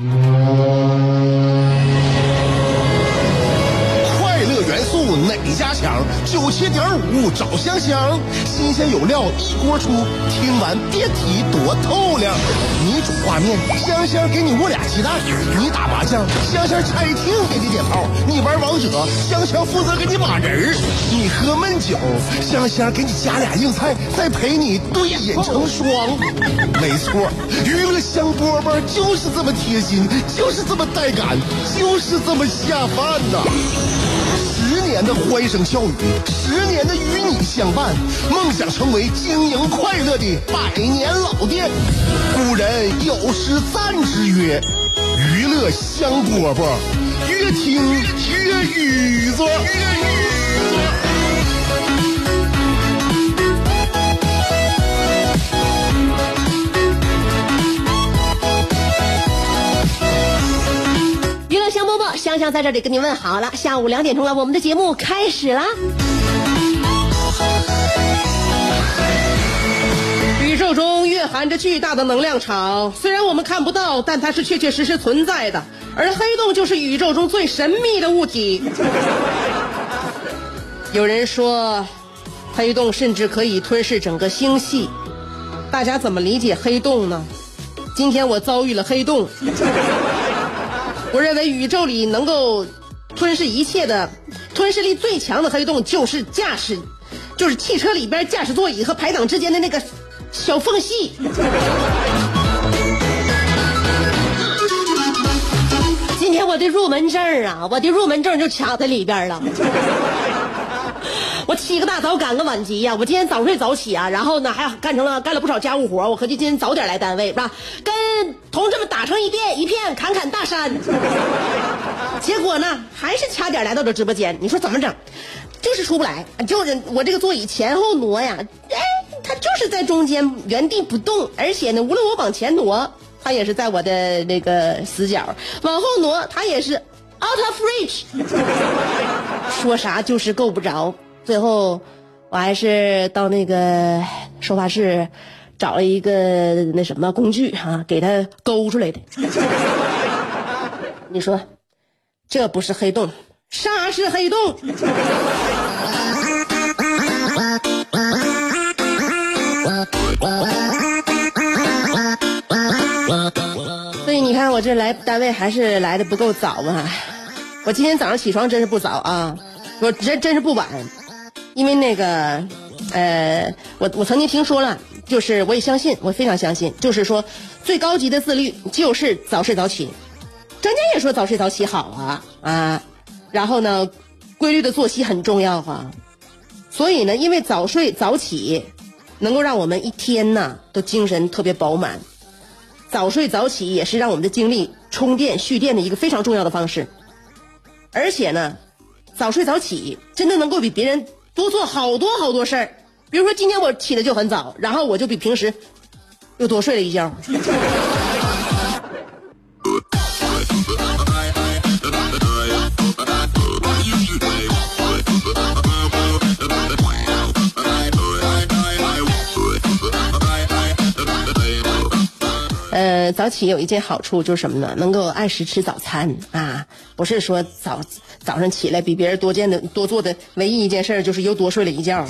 快乐元素哪家强？九七点五找香香，新鲜有料一锅出，听完别提多透亮。你煮挂面，香香给你握俩鸡蛋；你打麻将，香香拆听给你点炮；你玩王者，香香负责给你码人儿；你喝闷酒，香香给你加俩硬菜，再陪你对眼成双。没错，娱乐香饽饽就是这么贴心，就是这么带感，就是这么下饭呐。十年的欢声笑语，十年的与你相伴，梦想成为经营快乐的百年老店。古人有诗赞之曰：“娱乐香饽饽，越听越雨左。”香香在这里跟你问好了，下午两点钟了，我们的节目开始了。宇宙中蕴含着巨大的能量场，虽然我们看不到，但它是确确实实存在的。而黑洞就是宇宙中最神秘的物体。有人说，黑洞甚至可以吞噬整个星系。大家怎么理解黑洞呢？今天我遭遇了黑洞。我认为宇宙里能够吞噬一切的、吞噬力最强的黑洞，就是驾驶，就是汽车里边驾驶座椅和排挡之间的那个小缝隙。今天我的入门证啊，我的入门证就卡在里边了。我起个大早赶个晚集呀！我今天早睡早起啊，然后呢还干成了干了不少家务活。我合计今天早点来单位是吧？跟同志们打成一片一片，侃侃大山。结果呢还是掐点来到这直播间。你说怎么整？就是出不来，就是我这个座椅前后挪呀，哎，它就是在中间原地不动，而且呢，无论我往前挪，它也是在我的那个死角；往后挪，它也是 out of reach。说啥就是够不着。最后，我还是到那个收发室找了一个那什么工具啊，给它勾出来的。你说，这不是黑洞，啥是黑洞？所以你看，我这来单位还是来的不够早嘛！我今天早上起床真是不早啊，我真真是不晚。因为那个，呃，我我曾经听说了，就是我也相信，我非常相信，就是说，最高级的自律就是早睡早起。专家也说早睡早起好啊啊，然后呢，规律的作息很重要啊。所以呢，因为早睡早起，能够让我们一天呐都精神特别饱满。早睡早起也是让我们的精力充电蓄电的一个非常重要的方式。而且呢，早睡早起真的能够比别人。多做好多好多事儿，比如说今天我起的就很早，然后我就比平时又多睡了一觉。呃，早起有一件好处就是什么呢？能够按时吃早餐啊，不是说早。早上起来比别人多见的多做的唯一一件事就是又多睡了一觉。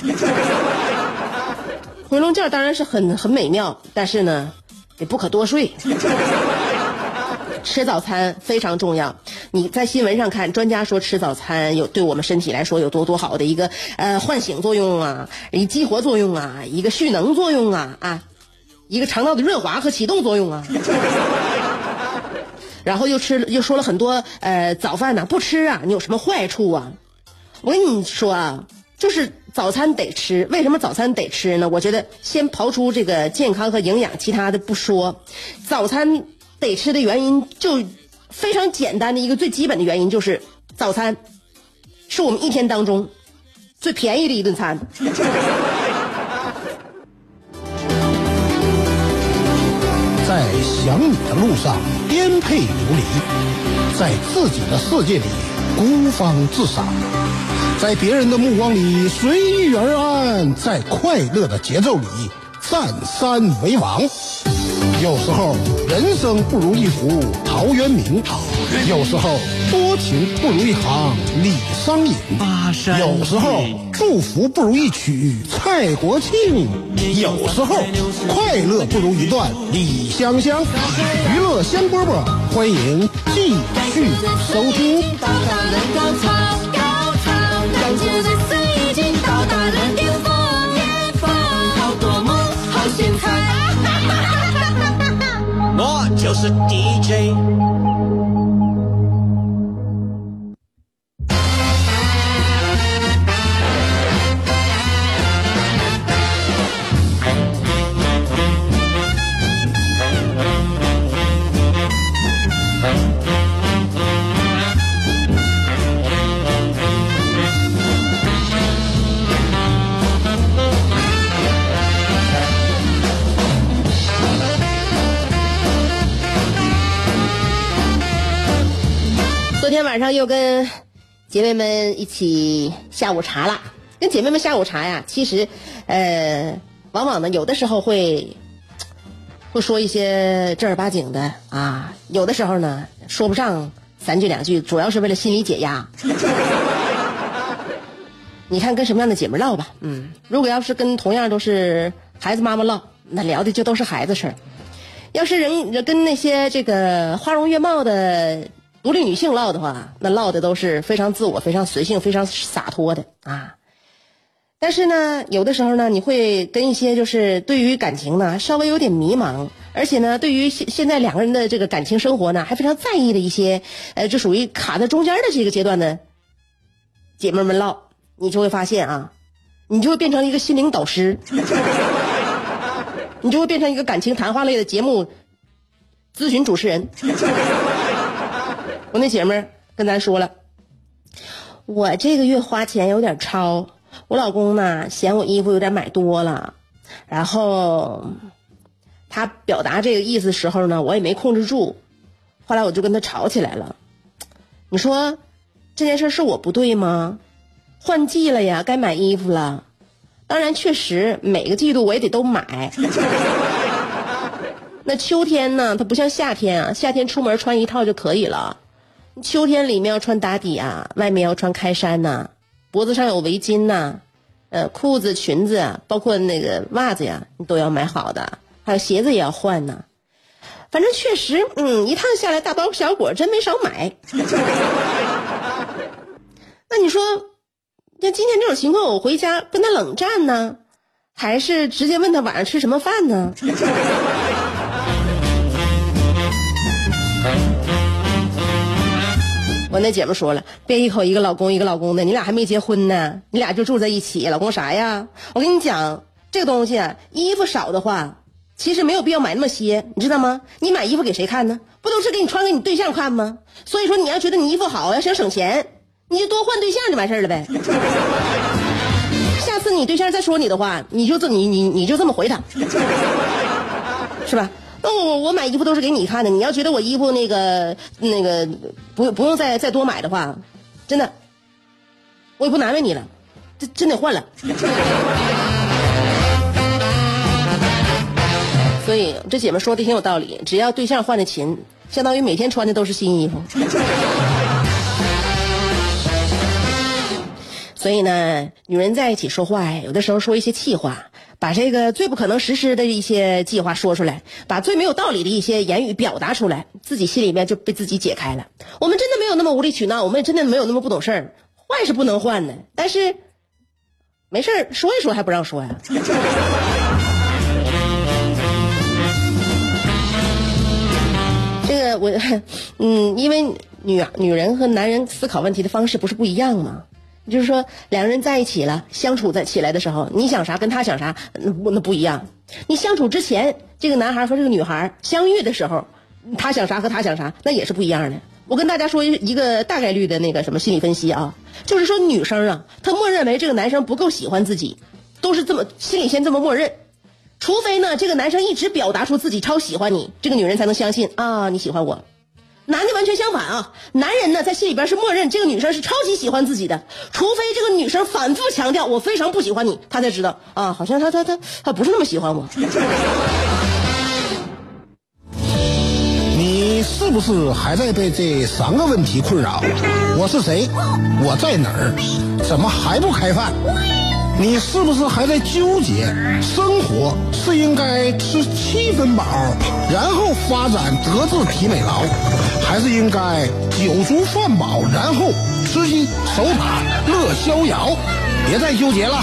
回笼觉当然是很很美妙，但是呢，也不可多睡。吃早餐非常重要。你在新闻上看，专家说吃早餐有对我们身体来说有多多好的一个呃唤醒作用啊，一激活作用啊，一个蓄能作用啊啊，一个肠道的润滑和启动作用啊。然后又吃又说了很多，呃，早饭呢不吃啊，你有什么坏处啊？我跟你说啊，就是早餐得吃。为什么早餐得吃呢？我觉得先刨出这个健康和营养，其他的不说，早餐得吃的原因就非常简单的一个最基本的原因就是，早餐是我们一天当中最便宜的一顿餐。在想你的路上颠沛流离，在自己的世界里孤芳自赏，在别人的目光里随遇而安，在快乐的节奏里占山为王。有时候人生不如一壶陶渊明，有时候多情不如一行李商隐，有时候祝福不如一曲蔡国庆，有时候快乐不如一段李香香。娱乐香饽饽，欢迎继续收听。我就是 DJ。昨天晚上又跟姐妹们一起下午茶了。跟姐妹们下午茶呀，其实，呃，往往呢，有的时候会会说一些正儿八经的啊，有的时候呢，说不上三句两句，主要是为了心理解压。你看跟什么样的姐妹唠吧，嗯，如果要是跟同样都是孩子妈妈唠，那聊的就都是孩子事儿；要是人跟那些这个花容月貌的独立女性唠的话，那唠的都是非常自我、非常随性、非常洒脱的啊。但是呢，有的时候呢，你会跟一些就是对于感情呢稍微有点迷茫，而且呢，对于现现在两个人的这个感情生活呢还非常在意的一些，呃，就属于卡在中间的这个阶段的姐妹们唠，你就会发现啊，你就会变成一个心灵导师，你就会变成一个感情谈话类的节目咨询主持人。我那姐们儿跟咱说了，我这个月花钱有点超。我老公呢嫌我衣服有点买多了，然后他表达这个意思时候呢，我也没控制住，后来我就跟他吵起来了。你说这件事是我不对吗？换季了呀，该买衣服了。当然，确实每个季度我也得都买。那秋天呢，它不像夏天啊，夏天出门穿一套就可以了。秋天里面要穿打底啊，外面要穿开衫呐。脖子上有围巾呐，呃，裤子、裙子，包括那个袜子呀，你都要买好的，还有鞋子也要换呢。反正确实，嗯，一趟下来大包小裹，真没少买。那你说，像今天这种情况，我回家跟他冷战呢，还是直接问他晚上吃什么饭呢？我那姐们说了，别一口一个老公一个老公的，你俩还没结婚呢，你俩就住在一起，老公啥呀？我跟你讲，这个东西啊，衣服少的话，其实没有必要买那么些，你知道吗？你买衣服给谁看呢？不都是给你穿给你对象看吗？所以说，你要觉得你衣服好，要想省钱，你就多换对象就完事了呗。下次你对象再说你的话，你就这你你你就这么回他，是吧？那我我买衣服都是给你看的，你要觉得我衣服那个那个不不用再再多买的话，真的，我也不难为你了，这真得换了。所以这姐们说的挺有道理，只要对象换的勤，相当于每天穿的都是新衣服。所以呢，女人在一起说话，有的时候说一些气话。把这个最不可能实施的一些计划说出来，把最没有道理的一些言语表达出来，自己心里面就被自己解开了。我们真的没有那么无理取闹，我们也真的没有那么不懂事儿。换是不能换的，但是没事儿说一说还不让说呀。这个我，嗯，因为女女人和男人思考问题的方式不是不一样吗？就是说，两个人在一起了，相处在起来的时候，你想啥跟他想啥，那不那不一样。你相处之前，这个男孩和这个女孩相遇的时候，他想啥和他想啥，那也是不一样的。我跟大家说一个大概率的那个什么心理分析啊，就是说女生啊，她默认为这个男生不够喜欢自己，都是这么心里先这么默认，除非呢这个男生一直表达出自己超喜欢你，这个女人才能相信啊你喜欢我。男的完全相反啊，男人呢在心里边是默认这个女生是超级喜欢自己的，除非这个女生反复强调我非常不喜欢你，他才知道啊，好像他他他他不是那么喜欢我。你是不是还在被这三个问题困扰？我是谁？我在哪儿？怎么还不开饭？你是不是还在纠结？生活是应该吃七分饱，然后发展德智体美劳，还是应该酒足饭饱，然后吃鸡守塔乐逍遥？别再纠结了。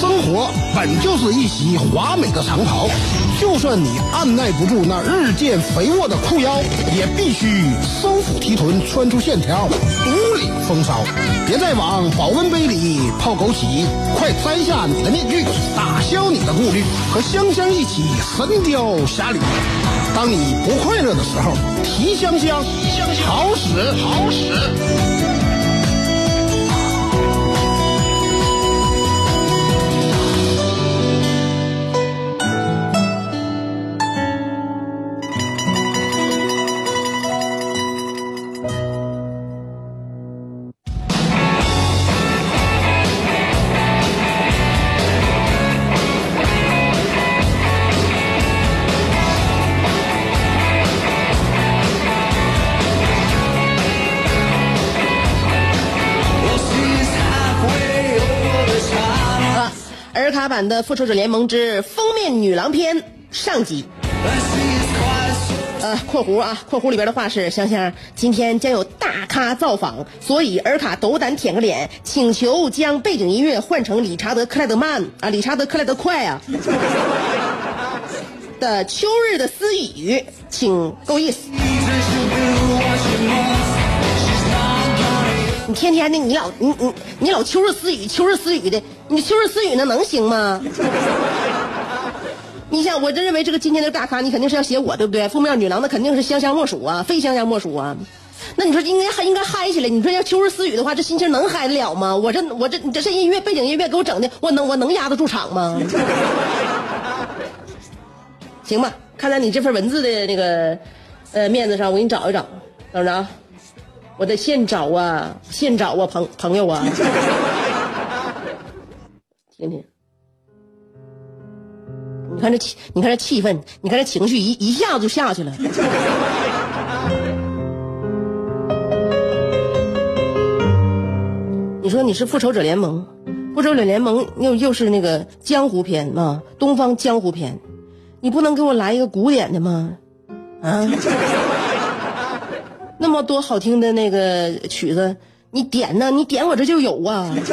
生活本就是一袭华美的长袍，就算你按耐不住那日渐肥沃的裤腰，也必须收腹提臀，穿出线条，风骚。别再往保温杯里泡枸杞，快摘下你的面具，打消你的顾虑，和香香一起神雕侠侣。当你不快乐的时候，提香香，好使好使。的《复仇者联盟之封面女郎篇》上集。呃，括弧啊，括弧里边的话是香香，今天将有大咖造访，所以尔卡斗胆舔个脸，请求将背景音乐换成理查德克莱德曼啊，理查德克莱德快啊的《秋日的私语》，请够意思。天天的，你老你你你老秋日私语，秋日私语的，你秋日私语那能行吗？你想，我真认为这个今天的大咖，你肯定是要写我，对不对？封面女郎那肯定是香香莫属啊，非香香莫属啊。那你说应该还应该嗨起来？你说要秋日私语的话，这心情能嗨得了吗？我这我这你这这音乐背景音乐给我整的，我能我能压得住场吗？行吧，看在你这份文字的那个呃面子上，我给你找一找，等着啊，我得现找啊，现找啊，朋朋友啊，听听。你看这气，你看这气氛，你看这情绪，一一下子就下去了。你说你是复仇者联盟，复仇者联盟又又是那个江湖片啊，东方江湖片，你不能给我来一个古典的吗？啊，那么多好听的那个曲子，你点呢？你点我这就有啊。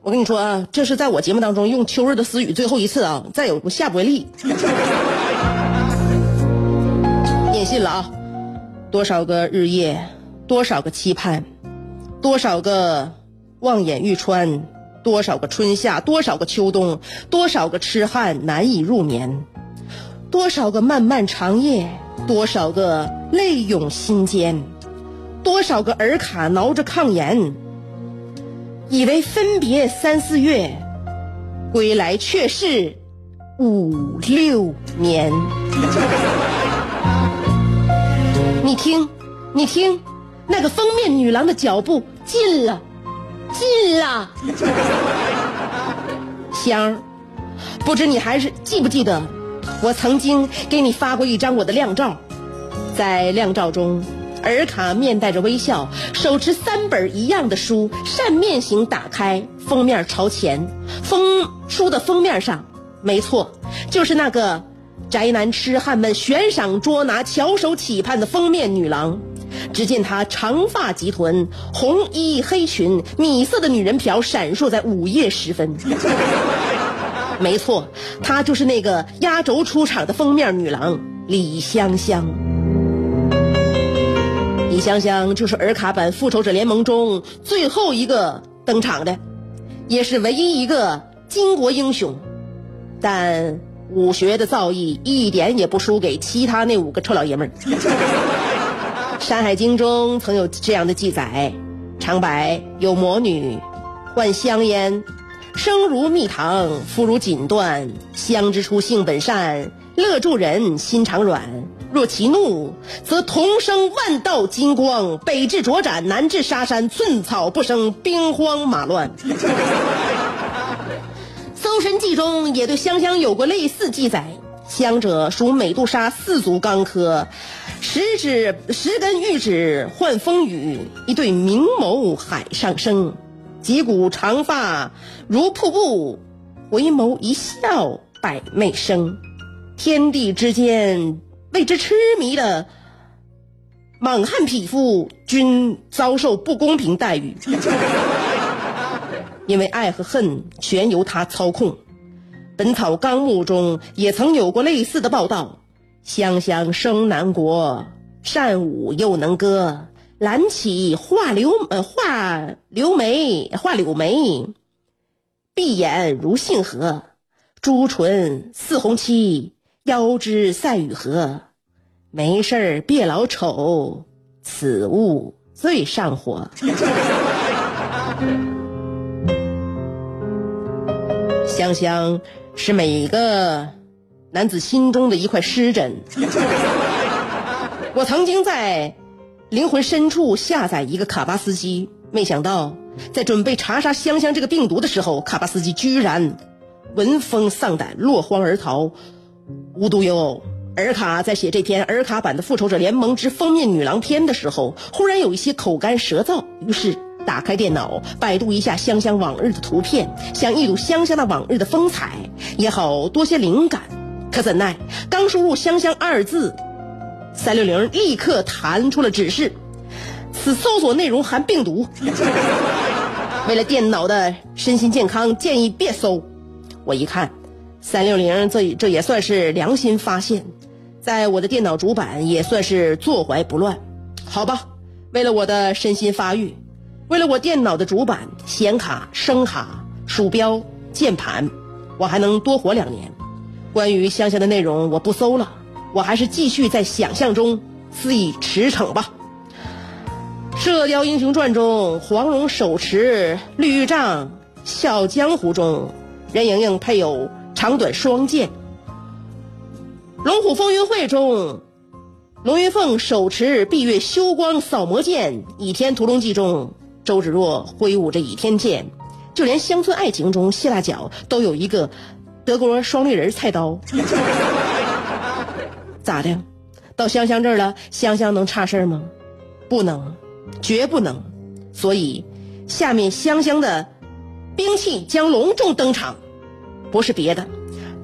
我跟你说啊，这是在我节目当中用秋日的私语最后一次啊，再有我下不为例。念信了啊，多少个日夜，多少个期盼，多少个望眼欲穿，多少个春夏，多少个秋冬，多少个痴汉难以入眠，多少个漫漫长夜，多少个泪涌心间，多少个尔卡挠着炕沿。以为分别三四月，归来却是五六年。你听，你听，那个封面女郎的脚步近了，近了。香儿，不知你还是记不记得，我曾经给你发过一张我的靓照，在靓照中。尔卡面带着微笑，手持三本一样的书，扇面型打开，封面朝前。封书的封面上，没错，就是那个宅男痴汉们悬赏捉拿、翘首企盼的封面女郎。只见她长发及臀，红衣黑裙，米色的女人瓢闪烁在午夜时分。没错，她就是那个压轴出场的封面女郎李香香。李香香就是尔卡版《复仇者联盟》中最后一个登场的，也是唯一一个巾帼英雄，但武学的造诣一点也不输给其他那五个臭老爷们儿。《山海经》中曾有这样的记载：长白有魔女，唤香烟，生如蜜糖，肤如锦缎，香之初性本善，乐助人心肠软。若其怒，则同生万道金光；北至卓斩，南至沙山，寸草不生，兵荒马乱。《搜神记》中也对香香有过类似记载：香者属美杜莎四足纲科，十指十根玉指换风雨，一对明眸海上升，几股长发如瀑布，回眸一笑百媚生。天地之间为之痴迷的莽汉匹夫，均遭受不公平待遇，因为爱和恨全由他操控。《本草纲目》中也曾有过类似的报道：香香生南国，善舞又能歌，兰起画柳呃画柳眉画柳眉，闭眼如杏核，朱唇似红漆，腰肢赛雨荷。没事儿别老瞅，此物最上火。香香是每个男子心中的一块湿疹。我曾经在灵魂深处下载一个卡巴斯基，没想到在准备查杀香香这个病毒的时候，卡巴斯基居然闻风丧胆，落荒而逃。无独有偶，尔卡在写这篇尔卡版的《复仇者联盟之封面女郎篇》的时候，忽然有一些口干舌燥，于是打开电脑，百度一下香香往日的图片，想一睹香香的往日的风采，也好多些灵感。可怎奈刚输入“香香”二字，三六零立刻弹出了指示：此搜索内容含病毒。为了电脑的身心健康，建议别搜。我一看，三六零这这也算是良心发现，在我的电脑主板也算是坐怀不乱。好吧，为了我的身心发育，为了我电脑的主板、显卡、声卡、鼠标、键盘，我还能多活两年。关于香香的内容，我不搜了，我还是继续在想象中肆意驰骋吧。《射雕英雄传》中，黄蓉手持绿玉杖；《笑傲江湖》中，任盈盈配有长短双剑；《龙虎风云会》中，龙云凤手持闭月修光扫魔剑；《倚天屠龙记》中，周芷若挥舞着倚天剑；就连《乡村爱情》中，谢大脚都有一个德国双立人菜刀。咋的？到香香这儿了，香香能差事儿吗？不能，绝不能。所以，下面香香的兵器将隆重登场，不是别的，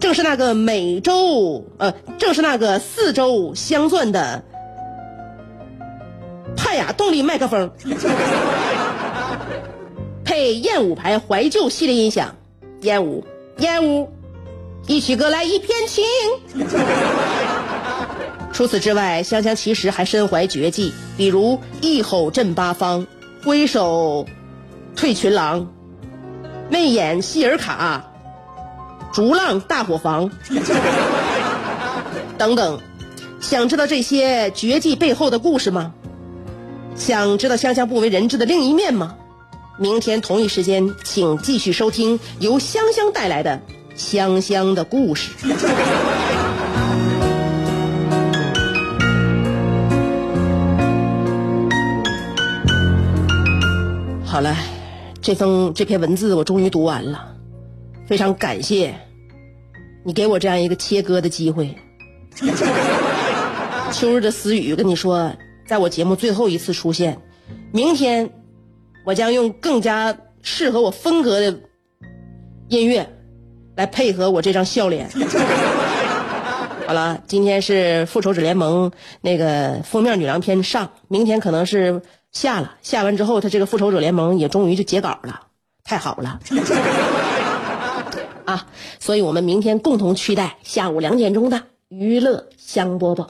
正是那个每周呃，正是那个四周镶钻的派雅动力麦克风，配燕舞牌怀旧系列音响，燕舞燕舞，一曲歌来一片情。除此之外，香香其实还身怀绝技，比如一吼震八方、挥手退群狼、媚眼希尔卡、逐浪大伙房等等。想知道这些绝技背后的故事吗？想知道香香不为人知的另一面吗？明天同一时间，请继续收听由香香带来的《香香的故事》。好了，这封这篇文字我终于读完了，非常感谢你给我这样一个切割的机会。秋日的私语跟你说，在我节目最后一次出现，明天我将用更加适合我风格的音乐来配合我这张笑脸。好了，今天是《复仇者联盟》那个封面女郎篇上，明天可能是。下了，下完之后，他这个复仇者联盟也终于就截稿了，太好了 啊！所以我们明天共同期待下午两点钟的娱乐香饽饽。